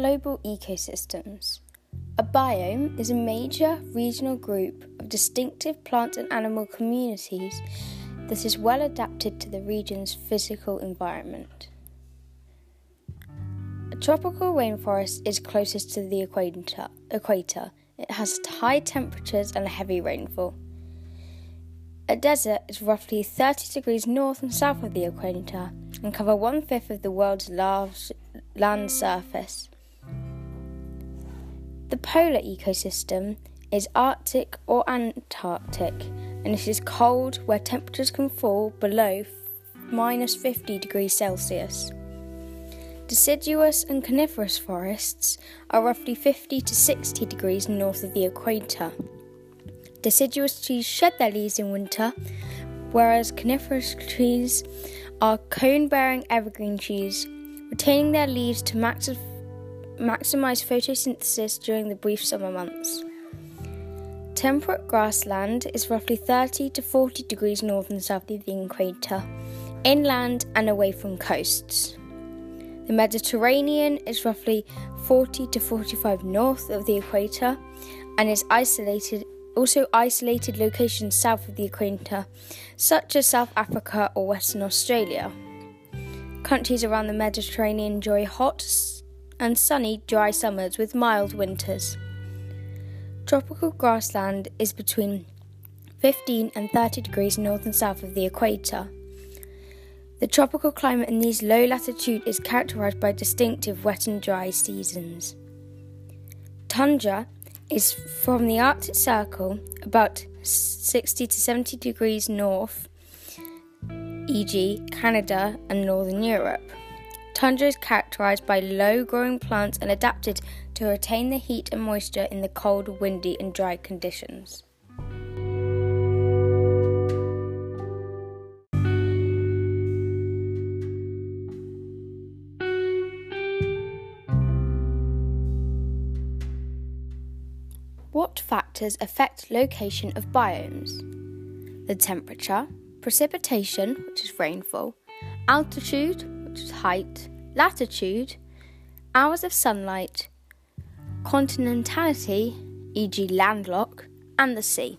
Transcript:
global ecosystems. A biome is a major regional group of distinctive plant and animal communities that is well adapted to the region's physical environment. A tropical rainforest is closest to the equator. equator. It has high temperatures and heavy rainfall. A desert is roughly 30 degrees north and south of the equator and cover one fifth of the world's large land surface. The polar ecosystem is Arctic or Antarctic, and it is cold where temperatures can fall below minus 50 degrees Celsius. Deciduous and coniferous forests are roughly 50 to 60 degrees north of the equator. Deciduous trees shed their leaves in winter, whereas coniferous trees are cone bearing evergreen trees, retaining their leaves to maxi- maximize photosynthesis during the brief summer months. Temperate grassland is roughly 30 to 40 degrees north and south of the equator, inland and away from coasts. The Mediterranean is roughly 40 to 45 north of the equator and is isolated also isolated locations south of the equator, such as South Africa or Western Australia. Countries around the Mediterranean enjoy hot and sunny dry summers with mild winters. Tropical grassland is between 15 and 30 degrees north and south of the equator. The tropical climate in these low latitudes is characterized by distinctive wet and dry seasons. Tundra is from the Arctic Circle, about 60 to 70 degrees north, e.g., Canada and Northern Europe. Tundra is characterized by low growing plants and adapted to retain the heat and moisture in the cold, windy, and dry conditions. What factors affect location of biomes? The temperature, precipitation, which is rainfall, altitude, height, latitude, hours of sunlight, continentality, e.g., landlocked, and the sea.